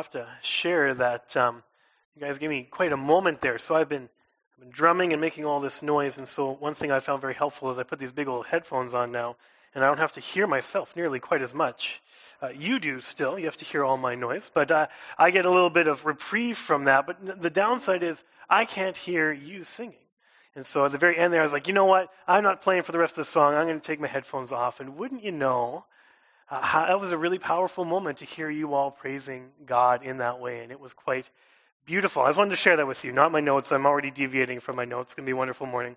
have to share that um, you guys gave me quite a moment there. So I've been, I've been drumming and making all this noise, and so one thing I found very helpful is I put these big old headphones on now, and I don't have to hear myself nearly quite as much. Uh, you do still. You have to hear all my noise, but uh, I get a little bit of reprieve from that. But the downside is I can't hear you singing. And so at the very end there, I was like, you know what? I'm not playing for the rest of the song. I'm going to take my headphones off. And wouldn't you know, uh, that was a really powerful moment to hear you all praising God in that way. And it was quite beautiful. I just wanted to share that with you. Not my notes. I'm already deviating from my notes. It's going to be a wonderful morning.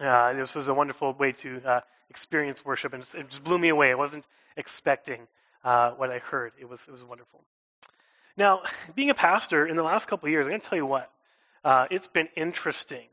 Uh, this was a wonderful way to uh, experience worship, and it just blew me away. I wasn't expecting uh, what I heard. It was it was wonderful. Now, being a pastor in the last couple of years, I'm going to tell you what. Uh, it's been interesting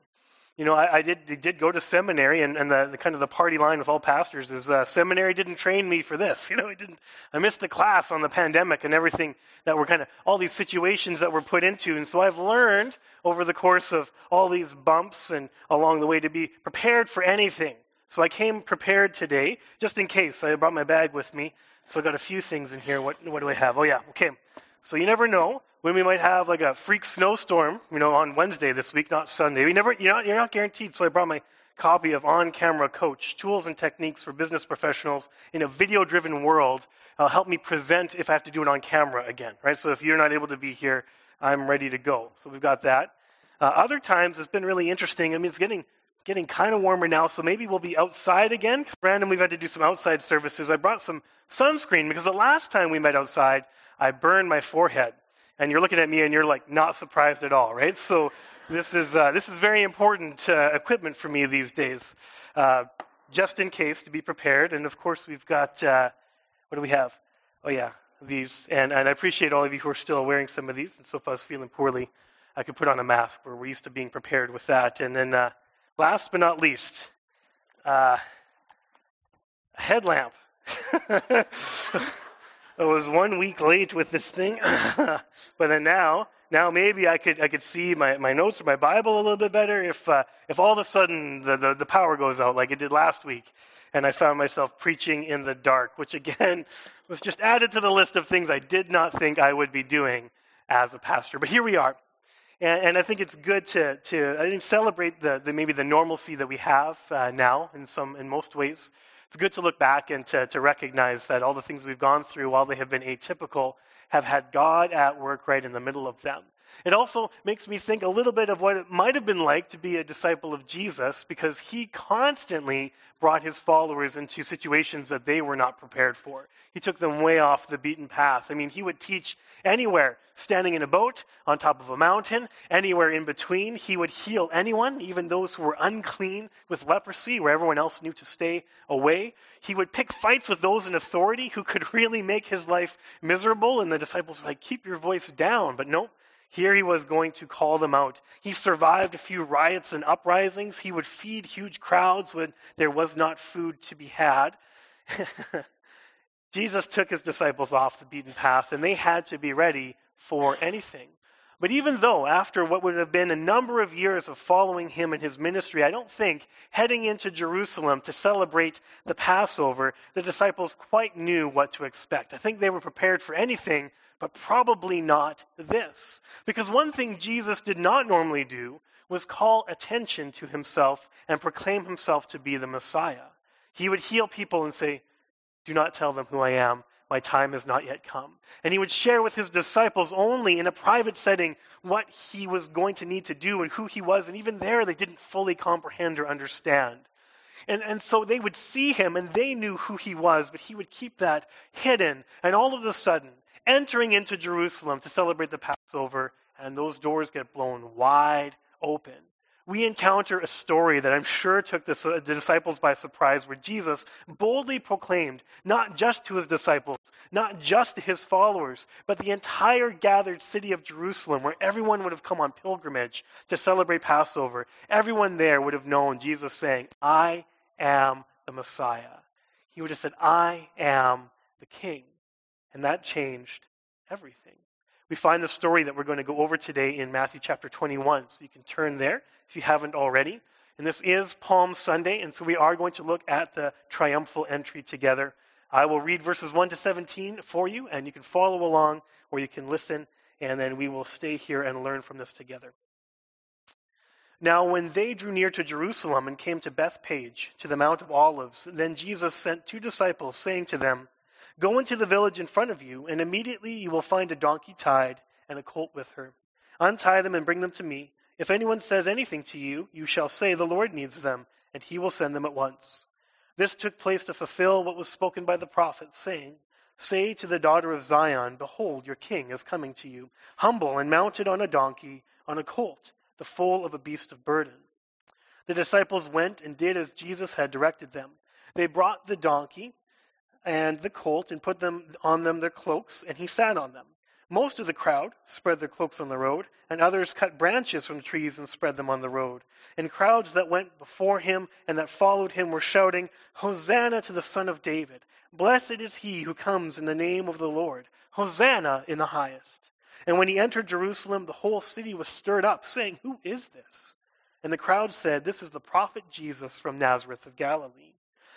you know, I, I did I did go to seminary, and, and the, the, kind of the party line with all pastors is uh, seminary didn't train me for this. You know, it didn't. I missed the class on the pandemic and everything that were kind of all these situations that were put into, and so I've learned over the course of all these bumps and along the way to be prepared for anything. So I came prepared today, just in case. I brought my bag with me, so I got a few things in here. What what do I have? Oh yeah, okay. So you never know when we might have like a freak snowstorm, you know, on Wednesday this week, not Sunday. We never, you're not, you're not guaranteed. So I brought my copy of On Camera Coach Tools and Techniques for Business Professionals in a Video Driven World. Uh, help me present if I have to do it on camera again, right? So if you're not able to be here, I'm ready to go. So we've got that. Uh, other times it's been really interesting. I mean, it's getting getting kind of warmer now, so maybe we'll be outside again. Random, we've had to do some outside services. I brought some sunscreen because the last time we met outside, I burned my forehead and you're looking at me and you're like not surprised at all, right? So this is uh, this is very important uh, equipment for me these days, uh, just in case to be prepared. And of course, we've got uh, what do we have? Oh yeah, these. And and I appreciate all of you who are still wearing some of these. And so if I was feeling poorly, I could put on a mask. Where we're used to being prepared with that. And then uh, last but not least, uh, a headlamp. I was one week late with this thing, but then now, now maybe I could I could see my, my notes or my Bible a little bit better if uh, if all of a sudden the, the, the power goes out like it did last week, and I found myself preaching in the dark, which again was just added to the list of things I did not think I would be doing as a pastor. But here we are, and, and I think it's good to to I celebrate the, the maybe the normalcy that we have uh, now in some in most ways it's good to look back and to, to recognize that all the things we've gone through, while they have been atypical, have had God at work right in the middle of them. It also makes me think a little bit of what it might have been like to be a disciple of Jesus because he constantly brought his followers into situations that they were not prepared for. He took them way off the beaten path. I mean, he would teach anywhere, standing in a boat, on top of a mountain, anywhere in between. He would heal anyone, even those who were unclean with leprosy, where everyone else knew to stay away. He would pick fights with those in authority who could really make his life miserable, and the disciples were like, keep your voice down. But no, here he was going to call them out. He survived a few riots and uprisings. He would feed huge crowds when there was not food to be had. Jesus took his disciples off the beaten path, and they had to be ready for anything. But even though, after what would have been a number of years of following him in his ministry, I don't think heading into Jerusalem to celebrate the Passover, the disciples quite knew what to expect. I think they were prepared for anything but probably not this. Because one thing Jesus did not normally do was call attention to himself and proclaim himself to be the Messiah. He would heal people and say, Do not tell them who I am. My time has not yet come. And he would share with his disciples only in a private setting what he was going to need to do and who he was. And even there, they didn't fully comprehend or understand. And, and so they would see him and they knew who he was, but he would keep that hidden. And all of a sudden, entering into Jerusalem to celebrate the Passover, and those doors get blown wide open. We encounter a story that I'm sure took the, disciples by surprise, where Jesus boldly proclaimed, not just to his disciples, not just to his followers, but the entire gathered city of Jerusalem, where everyone would have come on pilgrimage to celebrate Passover. Everyone there would have known Jesus saying, I am the Messiah. He would have said, I am the King. And that changed everything. We find the story that we're going to go over today in Matthew chapter 21. So you can turn there if you haven't already. And this is Palm Sunday, and so we are going to look at the triumphal entry together. I will read verses 1 to 17 for you, and you can follow along or you can listen, and then we will stay here and learn from this together. Now, when they drew near to Jerusalem and came to Bethphage, to the Mount of Olives, then Jesus sent two disciples, saying to them, Go into the village in front of you, and immediately you will find a donkey tied and a colt with her. Untie them and bring them to me. If anyone says anything to you, you shall say, The Lord needs them, and he will send them at once. This took place to fulfill what was spoken by the prophet, saying, Say to the daughter of Zion, Behold, your king is coming to you, humble and mounted on a donkey, on a colt the foal of a beast of burden. The disciples went and did as Jesus had directed them. They brought the donkey and the colt and put them on them their cloaks, and he sat on them. Most of the crowd spread their cloaks on the road, and others cut branches from trees and spread them on the road. And crowds that went before him and that followed him were shouting, Hosanna to the Son of David! Blessed is he who comes in the name of the Lord! Hosanna in the highest! And when he entered Jerusalem, the whole city was stirred up, saying, Who is this? And the crowd said, This is the prophet Jesus from Nazareth of Galilee.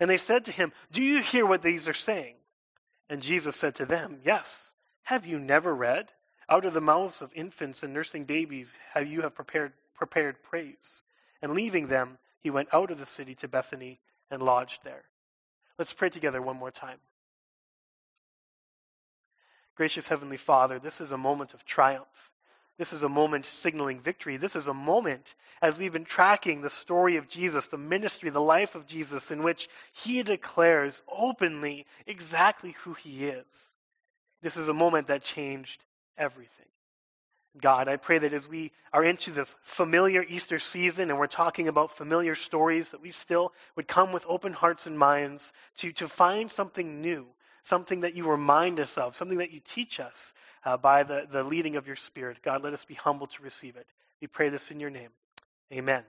And they said to him, Do you hear what these are saying? And Jesus said to them, Yes. Have you never read? Out of the mouths of infants and nursing babies have you have prepared, prepared praise. And leaving them, he went out of the city to Bethany and lodged there. Let's pray together one more time. Gracious Heavenly Father, this is a moment of triumph. This is a moment signaling victory. This is a moment as we've been tracking the story of Jesus, the ministry, the life of Jesus, in which he declares openly exactly who he is. This is a moment that changed everything. God, I pray that as we are into this familiar Easter season and we're talking about familiar stories, that we still would come with open hearts and minds to, to find something new something that you remind us of, something that you teach us uh, by the, the leading of your Spirit. God, let us be humble to receive it. We pray this in your name. Amen.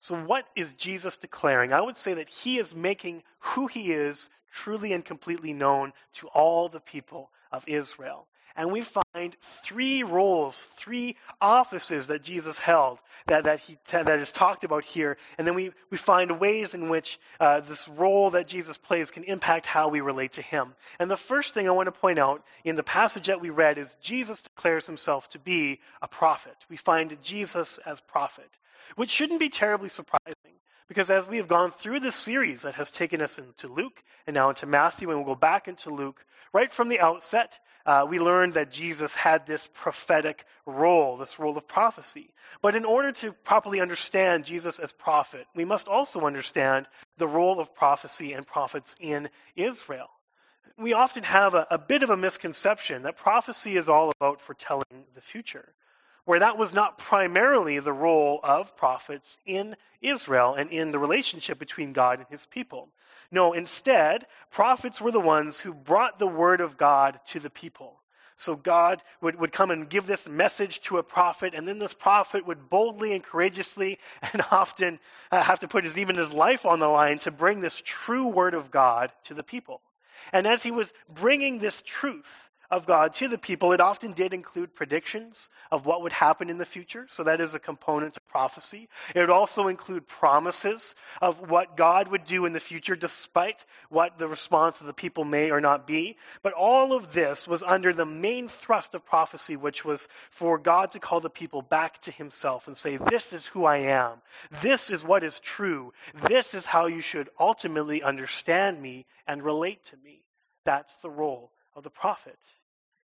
So, what is Jesus declaring? I would say that he is making who he is truly and completely known to all the people of Israel and we find three roles, three offices that Jesus held that, that, he, that is talked about here. And then we, we find ways in which uh, this role that Jesus plays can impact how we relate to him. And the first thing I want to point out in the passage that we read is Jesus declares himself to be a prophet. We find Jesus as prophet, which shouldn't be terribly surprising. Because as we have gone through this series that has taken us into Luke and now into Matthew, and we'll go back into Luke, right from the outset, uh, we learned that Jesus had this prophetic role, this role of prophecy. But in order to properly understand Jesus as prophet, we must also understand the role of prophecy and prophets in Israel. We often have a, a bit of a misconception that prophecy is all about foretelling the future, where that was not primarily the role of prophets in Israel and in the relationship between God and his people. No, instead, prophets were the ones who brought the word of God to the people. So God would, would come and give this message to a prophet, and then this prophet would boldly and courageously, and often uh, have to put his, even his life on the line to bring this true word of God to the people. And as he was bringing this truth, of God to the people, it often did include predictions of what would happen in the future. So that is a component of prophecy. It would also include promises of what God would do in the future, despite what the response of the people may or not be. But all of this was under the main thrust of prophecy, which was for God to call the people back to himself and say, This is who I am. This is what is true. This is how you should ultimately understand me and relate to me. That's the role of the prophet.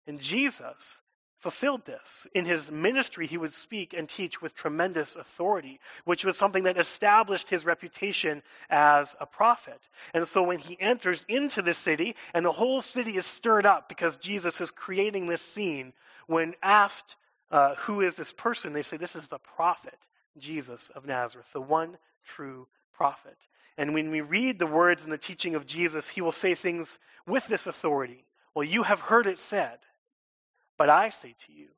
And Jesus fulfilled this. In his ministry, he would speak and teach with tremendous authority, which was something that established his reputation as a prophet. And so when he enters into the city, and the whole city is stirred up because Jesus is creating this scene, when asked, uh, Who is this person? they say, This is the prophet, Jesus of Nazareth, the one true prophet. And when we read the words and the teaching of Jesus, he will say things with this authority. Well, you have heard it said But I say to you,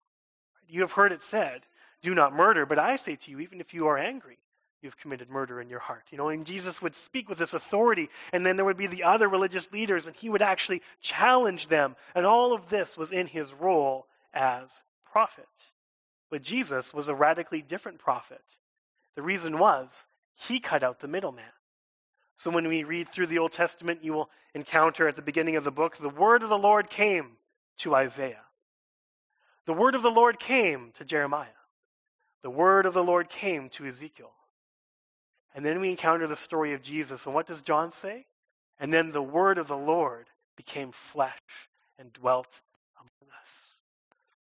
you have heard it said, do not murder. But I say to you, even if you are angry, you've committed murder in your heart. You know, and Jesus would speak with this authority, and then there would be the other religious leaders, and he would actually challenge them. And all of this was in his role as prophet. But Jesus was a radically different prophet. The reason was he cut out the middleman. So when we read through the Old Testament, you will encounter at the beginning of the book the word of the Lord came to Isaiah. The word of the Lord came to Jeremiah. The word of the Lord came to Ezekiel. And then we encounter the story of Jesus. And what does John say? And then the word of the Lord became flesh and dwelt.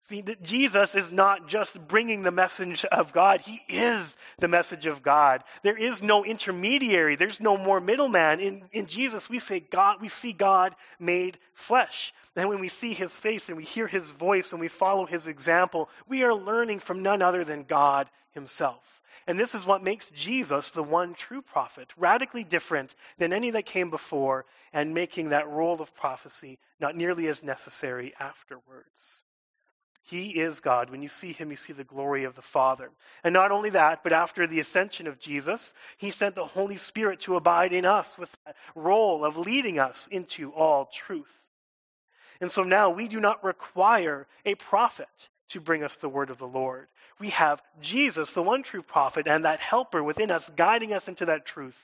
See, that Jesus is not just bringing the message of God, He is the message of God. There is no intermediary, there's no more middleman. In, in Jesus, we say God, we see God made flesh. And when we see His face and we hear His voice and we follow His example, we are learning from none other than God Himself. And this is what makes Jesus the one true prophet, radically different than any that came before, and making that role of prophecy not nearly as necessary afterwards. He is God. When you see him, you see the glory of the Father. And not only that, but after the ascension of Jesus, he sent the Holy Spirit to abide in us with that role of leading us into all truth. And so now we do not require a prophet to bring us the word of the Lord. We have Jesus, the one true prophet, and that helper within us guiding us into that truth.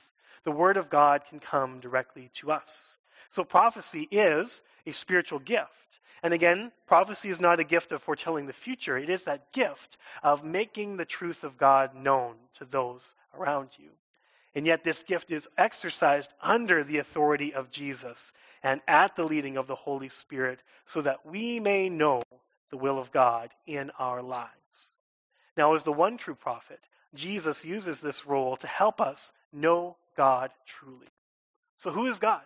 The word of God can come directly to us. So prophecy is a spiritual gift. And again, prophecy is not a gift of foretelling the future, it is that gift of making the truth of God known to those around you. And yet, this gift is exercised under the authority of Jesus and at the leading of the Holy Spirit so that we may know the will of God in our lives. Now, as the one true prophet, Jesus uses this role to help us know God truly. So, who is God?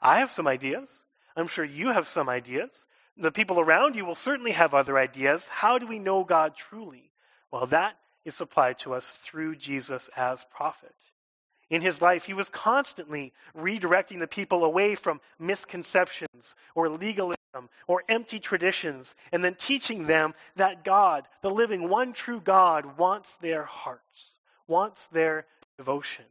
I have some ideas. I'm sure you have some ideas. The people around you will certainly have other ideas. How do we know God truly? Well, that is supplied to us through Jesus as prophet. In his life, he was constantly redirecting the people away from misconceptions or legalism or empty traditions, and then teaching them that God, the living one true God, wants their hearts, wants their devotion.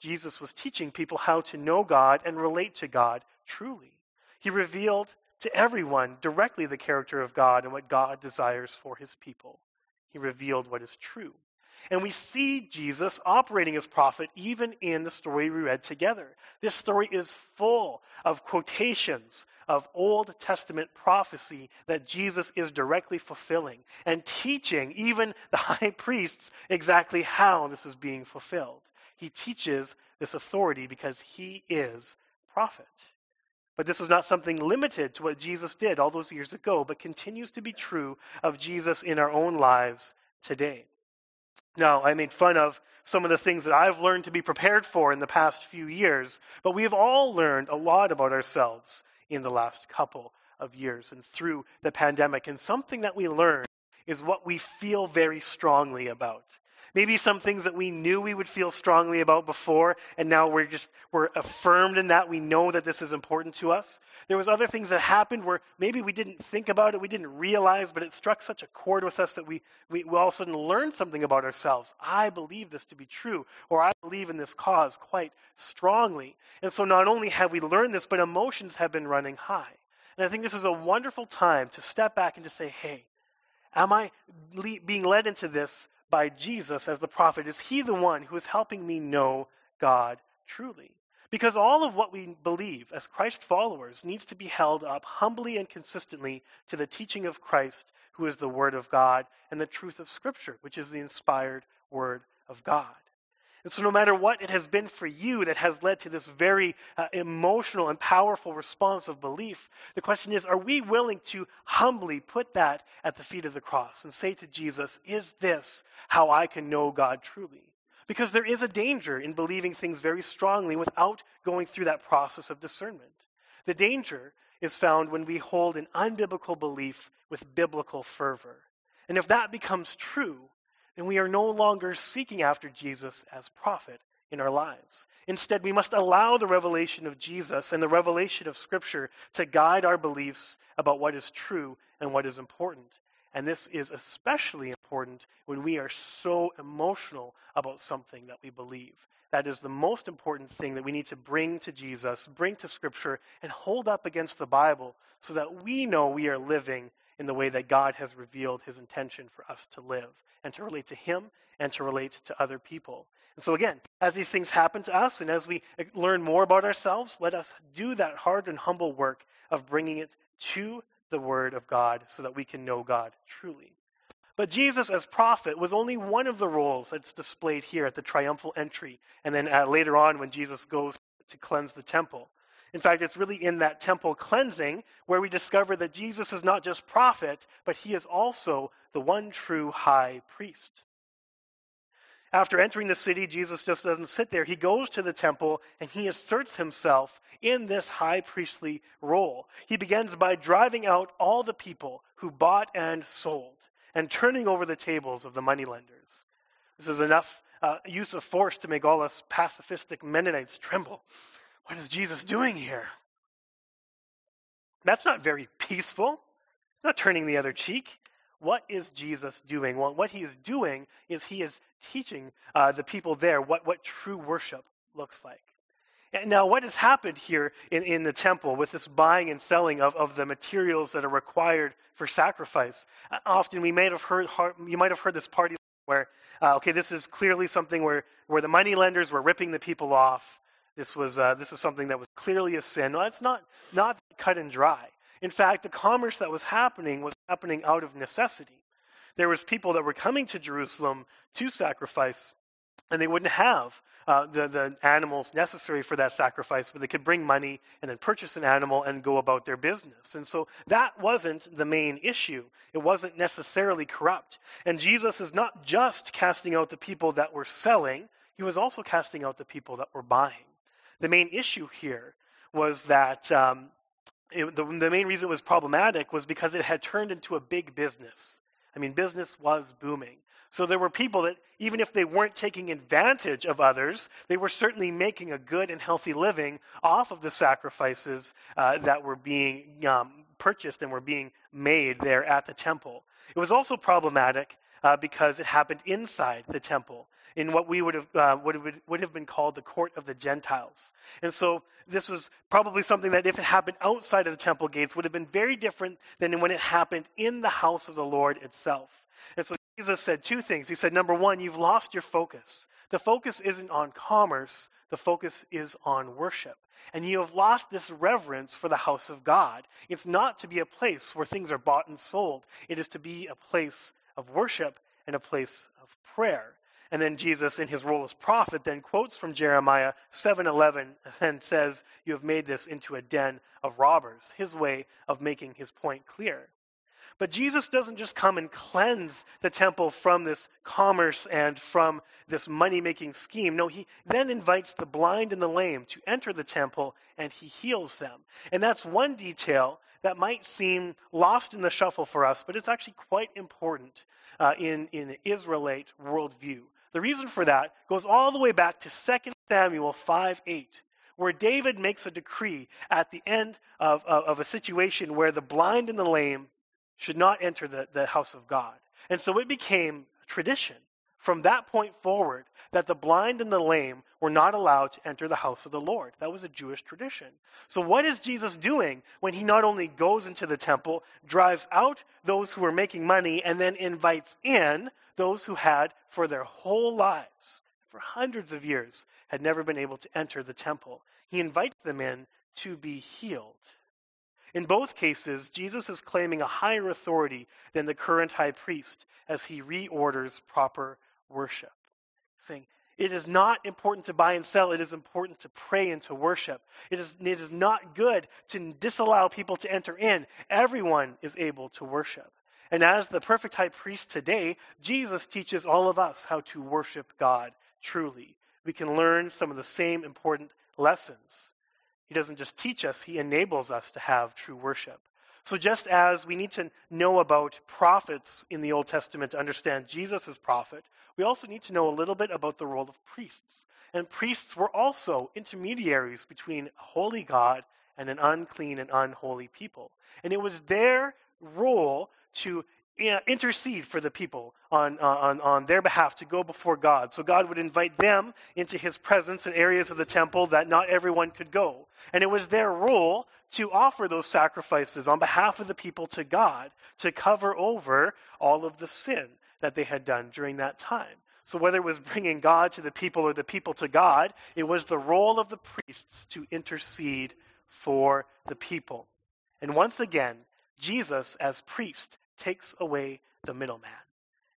Jesus was teaching people how to know God and relate to God truly. He revealed to everyone directly the character of God and what God desires for his people. He revealed what is true. And we see Jesus operating as prophet even in the story we read together. This story is full of quotations of Old Testament prophecy that Jesus is directly fulfilling and teaching even the high priests exactly how this is being fulfilled. He teaches this authority because he is prophet. But this was not something limited to what Jesus did all those years ago, but continues to be true of Jesus in our own lives today. Now, I made fun of some of the things that I've learned to be prepared for in the past few years, but we have all learned a lot about ourselves in the last couple of years and through the pandemic. And something that we learn is what we feel very strongly about. Maybe some things that we knew we would feel strongly about before, and now we're just we're affirmed in that. We know that this is important to us. There was other things that happened where maybe we didn't think about it, we didn't realize, but it struck such a chord with us that we, we, we all of a sudden learned something about ourselves. I believe this to be true, or I believe in this cause quite strongly. And so not only have we learned this, but emotions have been running high. And I think this is a wonderful time to step back and to say, hey, am I le- being led into this by Jesus as the prophet? Is he the one who is helping me know God truly? Because all of what we believe as Christ followers needs to be held up humbly and consistently to the teaching of Christ, who is the Word of God, and the truth of Scripture, which is the inspired Word of God. And so, no matter what it has been for you that has led to this very uh, emotional and powerful response of belief, the question is are we willing to humbly put that at the feet of the cross and say to Jesus, Is this how I can know God truly? Because there is a danger in believing things very strongly without going through that process of discernment. The danger is found when we hold an unbiblical belief with biblical fervor. And if that becomes true, then we are no longer seeking after Jesus as prophet in our lives. Instead, we must allow the revelation of Jesus and the revelation of Scripture to guide our beliefs about what is true and what is important. And this is especially important when we are so emotional about something that we believe. That is the most important thing that we need to bring to Jesus, bring to Scripture, and hold up against the Bible so that we know we are living in the way that God has revealed his intention for us to live and to relate to him and to relate to other people. And so, again, as these things happen to us and as we learn more about ourselves, let us do that hard and humble work of bringing it to the Word of God so that we can know God truly. But Jesus, as prophet, was only one of the roles that's displayed here at the triumphal entry, and then uh, later on when Jesus goes to cleanse the temple. In fact, it's really in that temple cleansing where we discover that Jesus is not just prophet, but he is also the one true high priest. After entering the city, Jesus just doesn't sit there. He goes to the temple and he asserts himself in this high priestly role. He begins by driving out all the people who bought and sold and turning over the tables of the moneylenders. This is enough uh, use of force to make all us pacifistic Mennonites tremble. What is Jesus doing here? That's not very peaceful. It's not turning the other cheek. What is Jesus doing? Well, what he is doing is he is teaching uh, the people there what, what true worship looks like. And now, what has happened here in, in the temple with this buying and selling of, of the materials that are required for sacrifice? Uh, often we might have heard, you might have heard this party where, uh, okay, this is clearly something where, where the money lenders were ripping the people off. This was uh, this is something that was clearly a sin. No, it's not not cut and dry. In fact, the commerce that was happening was happening out of necessity. There was people that were coming to Jerusalem to sacrifice, and they wouldn't have uh, the, the animals necessary for that sacrifice, but they could bring money and then purchase an animal and go about their business. And so that wasn't the main issue. It wasn't necessarily corrupt. And Jesus is not just casting out the people that were selling, he was also casting out the people that were buying. The main issue here was that um, it, the, the main reason it was problematic was because it had turned into a big business. I mean, business was booming. So there were people that, even if they weren't taking advantage of others, they were certainly making a good and healthy living off of the sacrifices uh, that were being um, purchased and were being made there at the temple. It was also problematic uh, because it happened inside the temple in what we would have, uh, would, have, would have been called the court of the Gentiles. And so this was probably something that if it happened outside of the temple gates would have been very different than when it happened in the house of the Lord itself. And so Jesus said two things. He said, number one, you've lost your focus. The focus isn't on commerce, the focus is on worship. And you have lost this reverence for the house of God. It's not to be a place where things are bought and sold, it is to be a place of worship and a place of prayer. And then Jesus, in his role as prophet, then quotes from Jeremiah 7:11 and says, "You have made this into a den of robbers." His way of making his point clear. But Jesus doesn't just come and cleanse the temple from this commerce and from this money making scheme. No, he then invites the blind and the lame to enter the temple and he heals them. And that's one detail that might seem lost in the shuffle for us, but it's actually quite important uh, in, in Israelite worldview. The reason for that goes all the way back to 2 Samuel 5 8, where David makes a decree at the end of, of, of, a situation where the blind and the lame should not enter the, the house of God. And so it became tradition from that point forward that the blind and the lame were not allowed to enter the house of the Lord. That was a Jewish tradition. So, what is Jesus doing when he not only goes into the temple, drives out those who are making money, and then invites in those who had, for their whole lives, for hundreds of years, had never been able to enter the temple. He invites them in to be healed. In both cases, Jesus is claiming a higher authority than the current high priest as he reorders proper worship, saying, it is not important to buy and sell. It is important to pray and to worship. It is, it is not good to disallow people to enter in. Everyone is able to worship. And as the perfect high priest today, Jesus teaches all of us how to worship God truly. We can learn some of the same important lessons. He doesn't just teach us, he enables us to have true worship. So, just as we need to know about prophets in the Old Testament to understand Jesus as prophet, we also need to know a little bit about the role of priests. And priests were also intermediaries between a holy God and an unclean and unholy people. And it was their role to intercede for the people on, uh, on, on their behalf to go before God. So God would invite them into his presence in areas of the temple that not everyone could go. And it was their role to offer those sacrifices on behalf of the people to God to cover over all of the sin that they had done during that time. So whether it was bringing God to the people or the people to God, it was the role of the priests to intercede for the people. And once again, Jesus, as priest, takes away the middleman.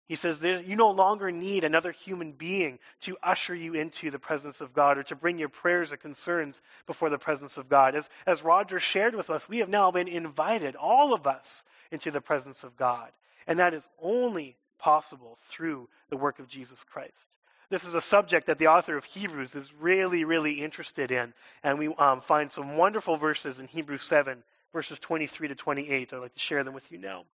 He says you no longer need another human being to usher you into the presence of God or to bring your prayers or concerns before the presence of God. As, as Roger shared with us, we have now been invited, all of us, into the presence of God. And that is only possible through the work of Jesus Christ. This is a subject that the author of Hebrews is really, really interested in. And we um, find some wonderful verses in Hebrews 7, verses 23 to 28. I'd like to share them with you now.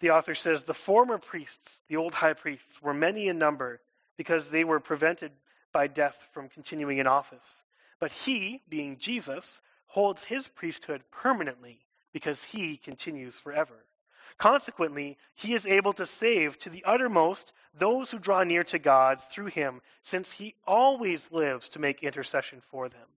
The author says, The former priests, the old high priests, were many in number because they were prevented by death from continuing in office. But he, being Jesus, holds his priesthood permanently because he continues forever. Consequently, he is able to save to the uttermost those who draw near to God through him, since he always lives to make intercession for them.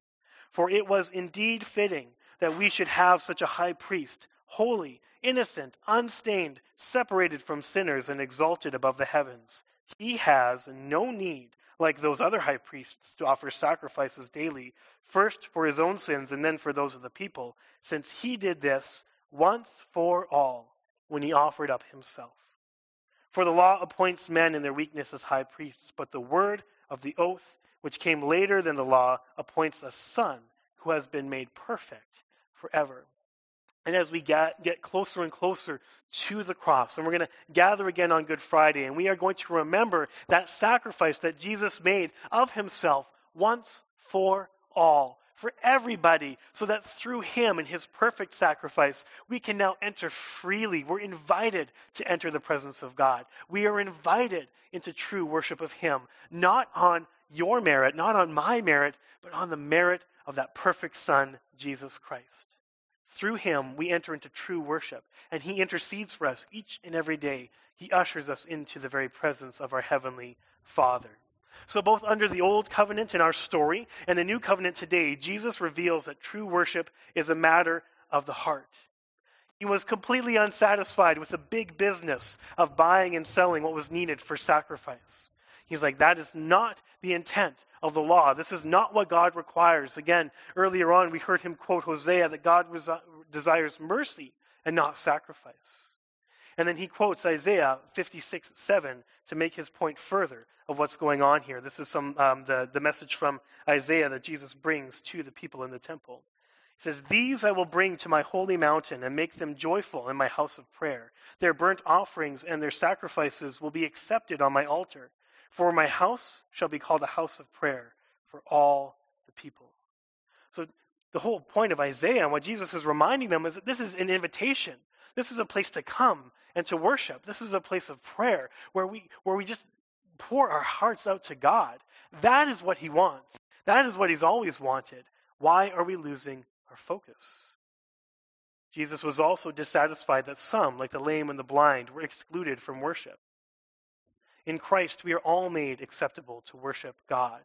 For it was indeed fitting that we should have such a high priest, holy, innocent, unstained, separated from sinners, and exalted above the heavens. He has no need, like those other high priests, to offer sacrifices daily, first for his own sins and then for those of the people, since he did this once for all when he offered up himself. For the law appoints men in their weakness as high priests, but the word of the oath, which came later than the law, appoints a son who has been made perfect forever. And as we get, get closer and closer to the cross, and we're going to gather again on Good Friday, and we are going to remember that sacrifice that Jesus made of himself once for all, for everybody, so that through him and his perfect sacrifice, we can now enter freely. We're invited to enter the presence of God. We are invited into true worship of him, not on your merit, not on my merit, but on the merit of that perfect Son, Jesus Christ. Through him, we enter into true worship, and he intercedes for us each and every day. He ushers us into the very presence of our Heavenly Father. So, both under the Old Covenant in our story and the New Covenant today, Jesus reveals that true worship is a matter of the heart. He was completely unsatisfied with the big business of buying and selling what was needed for sacrifice. He's like, that is not the intent of the law. This is not what God requires. Again, earlier on, we heard him quote Hosea that God desires mercy and not sacrifice. And then he quotes Isaiah 56 7 to make his point further of what's going on here. This is some um, the, the message from Isaiah that Jesus brings to the people in the temple. He says, These I will bring to my holy mountain and make them joyful in my house of prayer. Their burnt offerings and their sacrifices will be accepted on my altar. For my house shall be called a house of prayer for all the people. So the whole point of Isaiah and what Jesus is reminding them is that this is an invitation. This is a place to come and to worship. This is a place of prayer where we where we just pour our hearts out to God. That is what he wants. That is what he's always wanted. Why are we losing our focus? Jesus was also dissatisfied that some, like the lame and the blind, were excluded from worship. In Christ, we are all made acceptable to worship God.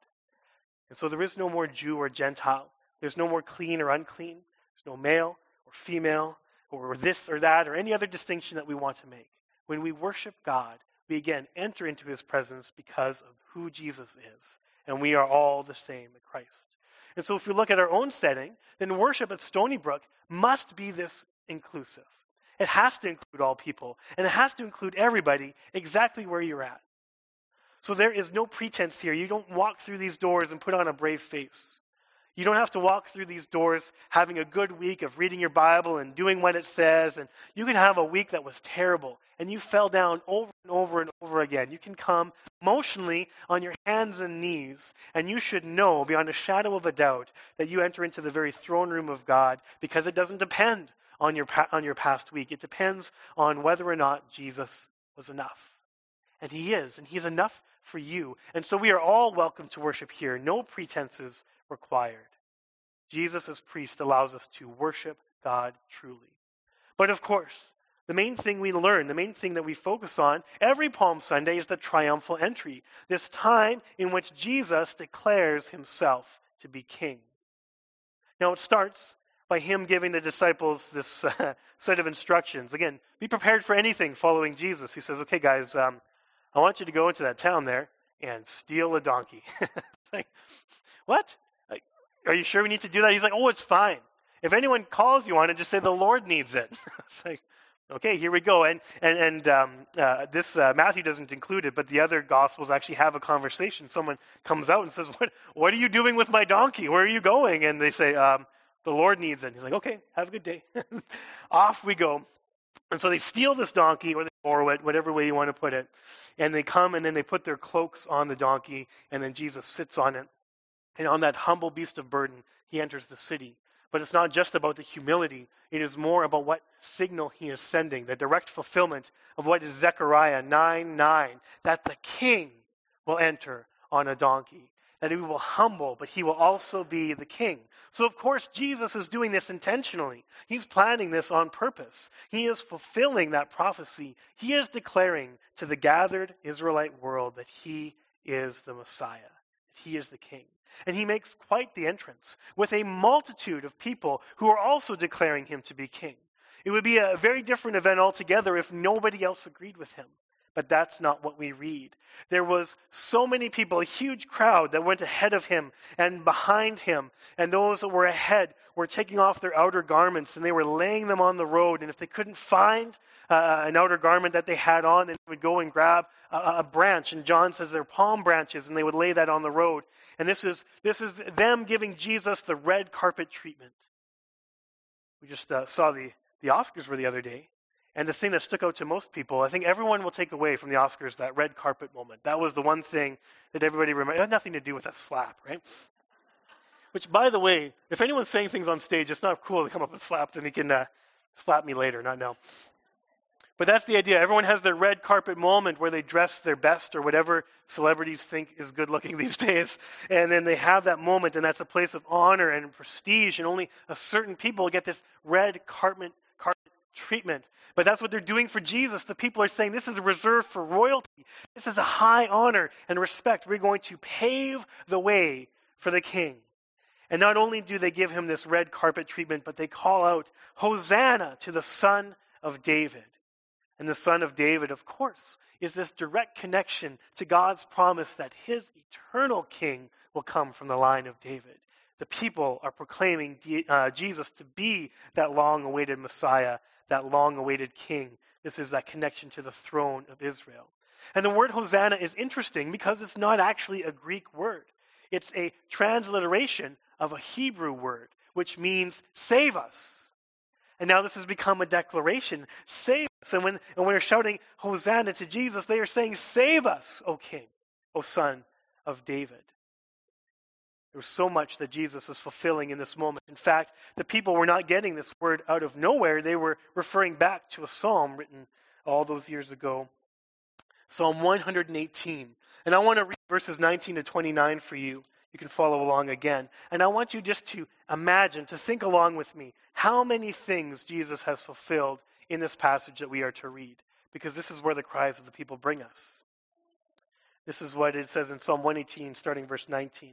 And so there is no more Jew or Gentile. There's no more clean or unclean. There's no male or female or this or that or any other distinction that we want to make. When we worship God, we again enter into his presence because of who Jesus is. And we are all the same in Christ. And so if we look at our own setting, then worship at Stony Brook must be this inclusive. It has to include all people, and it has to include everybody exactly where you're at. So there is no pretense here. You don't walk through these doors and put on a brave face. You don't have to walk through these doors having a good week of reading your Bible and doing what it says. And you can have a week that was terrible and you fell down over and over and over again. You can come emotionally on your hands and knees, and you should know beyond a shadow of a doubt that you enter into the very throne room of God because it doesn't depend on your, on your past week. It depends on whether or not Jesus was enough. And he is, and he's enough for you. And so we are all welcome to worship here. No pretenses required. Jesus, as priest, allows us to worship God truly. But of course, the main thing we learn, the main thing that we focus on every Palm Sunday is the triumphal entry, this time in which Jesus declares himself to be king. Now, it starts by him giving the disciples this uh, set of instructions. Again, be prepared for anything following Jesus. He says, okay, guys, um, I want you to go into that town there and steal a donkey. like, what? Are you sure we need to do that? He's like, oh, it's fine. If anyone calls you on it, just say the Lord needs it. it's like, okay, here we go. And and and um, uh, this uh, Matthew doesn't include it, but the other Gospels actually have a conversation. Someone comes out and says, "What what are you doing with my donkey? Where are you going?" And they say, um, "The Lord needs it." He's like, "Okay, have a good day." Off we go. And so they steal this donkey, or borrow whatever way you want to put it. And they come and then they put their cloaks on the donkey, and then Jesus sits on it. And on that humble beast of burden, he enters the city. But it's not just about the humility, it is more about what signal he is sending, the direct fulfillment of what is Zechariah 9 9, that the king will enter on a donkey. That he will humble, but he will also be the king. So, of course, Jesus is doing this intentionally. He's planning this on purpose. He is fulfilling that prophecy. He is declaring to the gathered Israelite world that he is the Messiah, that he is the king. And he makes quite the entrance with a multitude of people who are also declaring him to be king. It would be a very different event altogether if nobody else agreed with him. But that's not what we read. There was so many people, a huge crowd that went ahead of him and behind him, and those that were ahead were taking off their outer garments and they were laying them on the road. And if they couldn't find uh, an outer garment that they had on, they would go and grab a, a branch. And John says they're palm branches, and they would lay that on the road. And this is this is them giving Jesus the red carpet treatment. We just uh, saw the the Oscars were the other day, and the thing that stuck out to most people, I think everyone will take away from the Oscars that red carpet moment. That was the one thing that everybody remembered. It had nothing to do with that slap, right? Which, by the way, if anyone's saying things on stage, it's not cool to come up and slap them. He can uh, slap me later, not now. But that's the idea. Everyone has their red carpet moment where they dress their best or whatever celebrities think is good looking these days. And then they have that moment, and that's a place of honor and prestige, and only a certain people get this red carpet, carpet treatment. But that's what they're doing for Jesus. The people are saying this is reserved for royalty. This is a high honor and respect. We're going to pave the way for the king. And not only do they give him this red carpet treatment, but they call out, Hosanna to the Son of David. And the Son of David, of course, is this direct connection to God's promise that his eternal king will come from the line of David. The people are proclaiming uh, Jesus to be that long awaited Messiah that long awaited king. This is that connection to the throne of Israel. And the word Hosanna is interesting because it's not actually a Greek word. It's a transliteration of a Hebrew word, which means save us. And now this has become a declaration save us. And when, and when they're shouting Hosanna to Jesus, they are saying, Save us, O King, O Son of David. There was so much that Jesus was fulfilling in this moment. In fact, the people were not getting this word out of nowhere. They were referring back to a psalm written all those years ago. Psalm 118. And I want to read verses 19 to 29 for you. You can follow along again. And I want you just to imagine, to think along with me, how many things Jesus has fulfilled in this passage that we are to read. Because this is where the cries of the people bring us. This is what it says in Psalm 118, starting verse 19.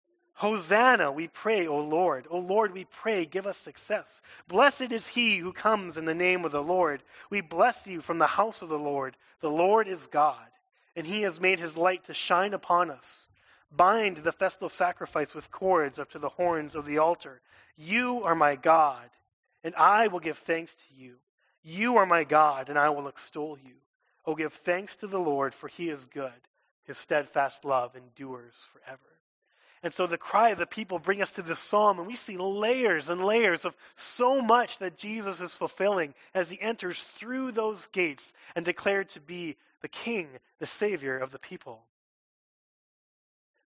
Hosanna, we pray, O Lord. O Lord, we pray, give us success. Blessed is he who comes in the name of the Lord. We bless you from the house of the Lord. The Lord is God, and he has made his light to shine upon us. Bind the festal sacrifice with cords up to the horns of the altar. You are my God, and I will give thanks to you. You are my God, and I will extol you. O give thanks to the Lord, for he is good. His steadfast love endures forever. And so the cry of the people bring us to this psalm, and we see layers and layers of so much that Jesus is fulfilling as he enters through those gates and declared to be the King, the Savior of the people.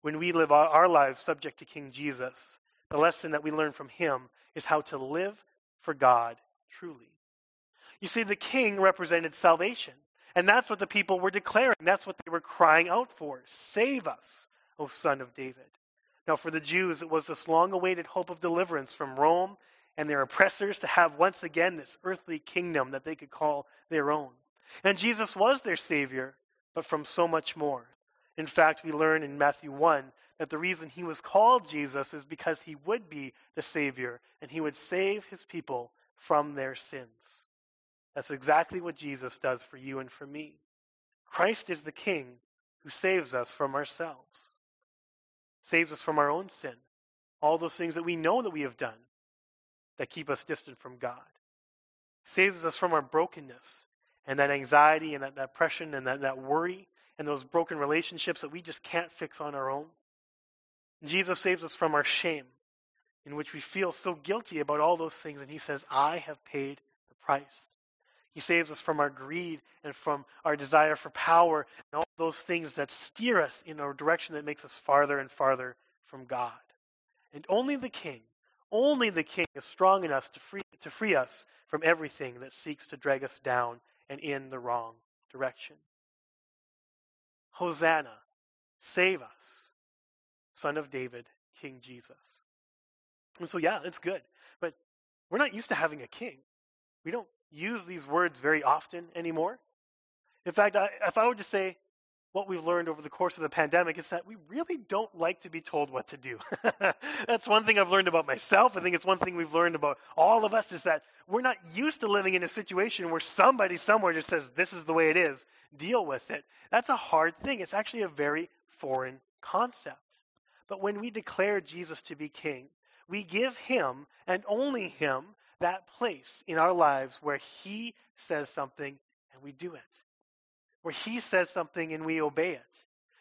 When we live our lives subject to King Jesus, the lesson that we learn from him is how to live for God truly. You see, the king represented salvation. And that's what the people were declaring. That's what they were crying out for. Save us, O son of David. Now, for the Jews, it was this long awaited hope of deliverance from Rome and their oppressors to have once again this earthly kingdom that they could call their own. And Jesus was their Savior, but from so much more. In fact, we learn in Matthew 1 that the reason he was called Jesus is because he would be the Savior and he would save his people from their sins. That's exactly what Jesus does for you and for me. Christ is the King who saves us from ourselves, saves us from our own sin, all those things that we know that we have done that keep us distant from God, saves us from our brokenness and that anxiety and that depression and that, that worry and those broken relationships that we just can't fix on our own. Jesus saves us from our shame, in which we feel so guilty about all those things, and He says, I have paid the price. He saves us from our greed and from our desire for power and all those things that steer us in a direction that makes us farther and farther from God. And only the King, only the King is strong enough to free, to free us from everything that seeks to drag us down and in the wrong direction. Hosanna, save us, Son of David, King Jesus. And so, yeah, it's good. But we're not used to having a king. We don't use these words very often anymore. In fact, I, if I were to say what we've learned over the course of the pandemic, is that we really don't like to be told what to do. That's one thing I've learned about myself. I think it's one thing we've learned about all of us is that we're not used to living in a situation where somebody somewhere just says, this is the way it is, deal with it. That's a hard thing. It's actually a very foreign concept. But when we declare Jesus to be king, we give him and only him that place in our lives where he says something and we do it, where he says something and we obey it,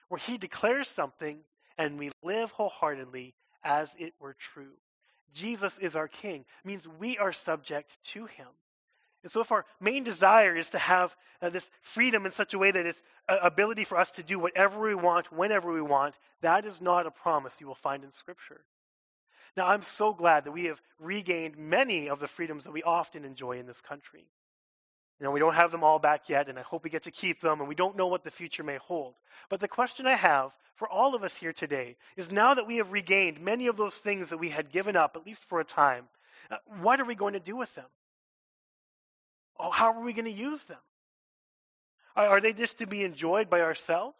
where he declares something and we live wholeheartedly as it were true. Jesus is our king means we are subject to him. And so, if our main desire is to have uh, this freedom in such a way that it's uh, ability for us to do whatever we want, whenever we want, that is not a promise you will find in Scripture. Now, I'm so glad that we have regained many of the freedoms that we often enjoy in this country. You know, we don't have them all back yet, and I hope we get to keep them, and we don't know what the future may hold. But the question I have for all of us here today is now that we have regained many of those things that we had given up, at least for a time, uh, what are we going to do with them? Oh, how are we going to use them? Are, are they just to be enjoyed by ourselves?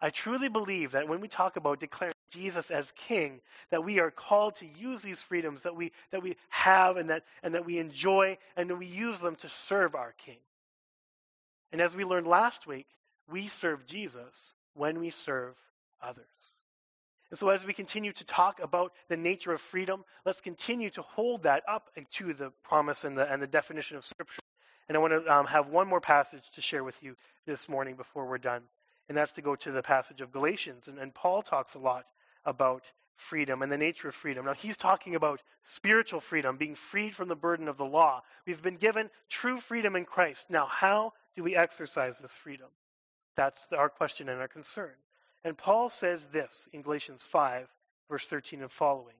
I truly believe that when we talk about declaring Jesus as king, that we are called to use these freedoms that we, that we have and that, and that we enjoy, and that we use them to serve our king. And as we learned last week, we serve Jesus when we serve others. And so, as we continue to talk about the nature of freedom, let's continue to hold that up to the promise and the, and the definition of Scripture. And I want to um, have one more passage to share with you this morning before we're done and that's to go to the passage of Galatians. And, and Paul talks a lot about freedom and the nature of freedom. Now, he's talking about spiritual freedom, being freed from the burden of the law. We've been given true freedom in Christ. Now, how do we exercise this freedom? That's our question and our concern. And Paul says this in Galatians 5, verse 13 and following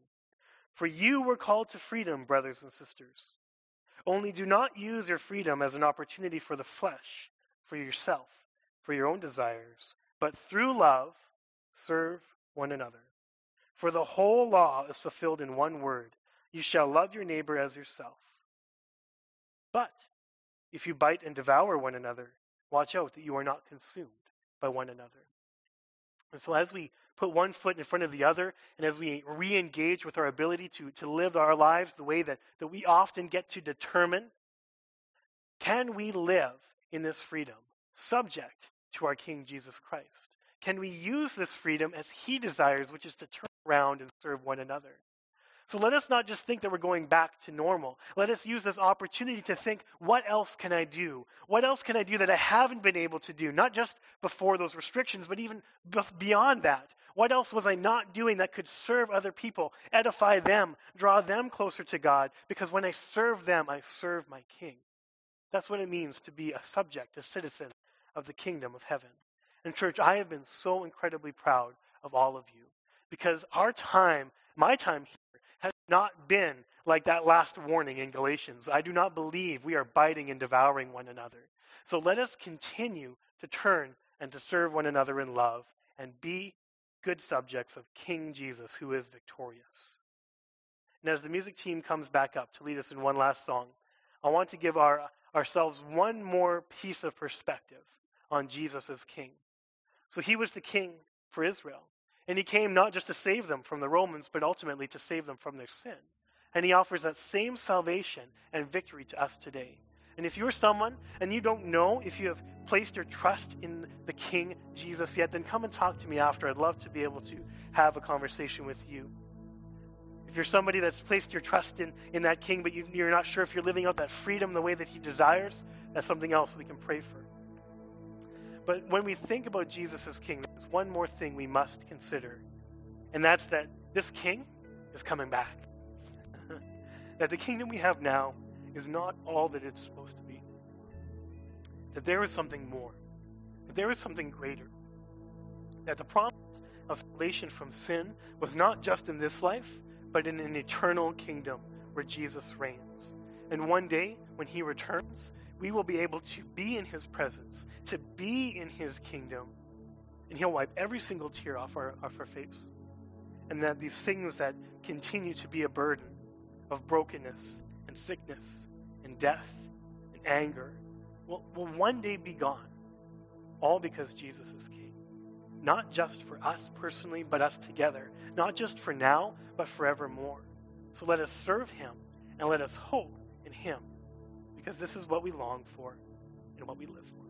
For you were called to freedom, brothers and sisters. Only do not use your freedom as an opportunity for the flesh, for yourself for your own desires, but through love serve one another. For the whole law is fulfilled in one word you shall love your neighbor as yourself. But if you bite and devour one another, watch out that you are not consumed by one another. And so, as we put one foot in front of the other, and as we re engage with our ability to, to live our lives the way that, that we often get to determine, can we live in this freedom, subject to our King Jesus Christ? Can we use this freedom as He desires, which is to turn around and serve one another? So let us not just think that we're going back to normal. Let us use this opportunity to think, what else can I do? What else can I do that I haven't been able to do? Not just before those restrictions, but even beyond that. What else was I not doing that could serve other people, edify them, draw them closer to God? Because when I serve them, I serve my King. That's what it means to be a subject, a citizen of the kingdom of heaven. And, church, I have been so incredibly proud of all of you because our time, my time here, has not been like that last warning in Galatians. I do not believe we are biting and devouring one another. So let us continue to turn and to serve one another in love and be good subjects of King Jesus, who is victorious. And as the music team comes back up to lead us in one last song, I want to give our, ourselves one more piece of perspective on Jesus as King. So he was the King for Israel. And he came not just to save them from the Romans, but ultimately to save them from their sin. And he offers that same salvation and victory to us today. And if you're someone and you don't know if you have placed your trust in the King Jesus yet, then come and talk to me after. I'd love to be able to have a conversation with you. If you're somebody that's placed your trust in, in that King, but you, you're not sure if you're living out that freedom the way that he desires, that's something else we can pray for. But when we think about Jesus as King, there's one more thing we must consider, and that's that this King is coming back. that the kingdom we have now is not all that it's supposed to be. That there is something more. That there is something greater. That the promise of salvation from sin was not just in this life, but in an eternal kingdom where Jesus reigns. And one day, when he returns, we will be able to be in his presence, to be in his kingdom, and he'll wipe every single tear off our, off our face. And that these things that continue to be a burden of brokenness and sickness and death and anger will, will one day be gone. All because Jesus is King. Not just for us personally, but us together. Not just for now, but forevermore. So let us serve him and let us hope in him because this is what we long for and what we live for.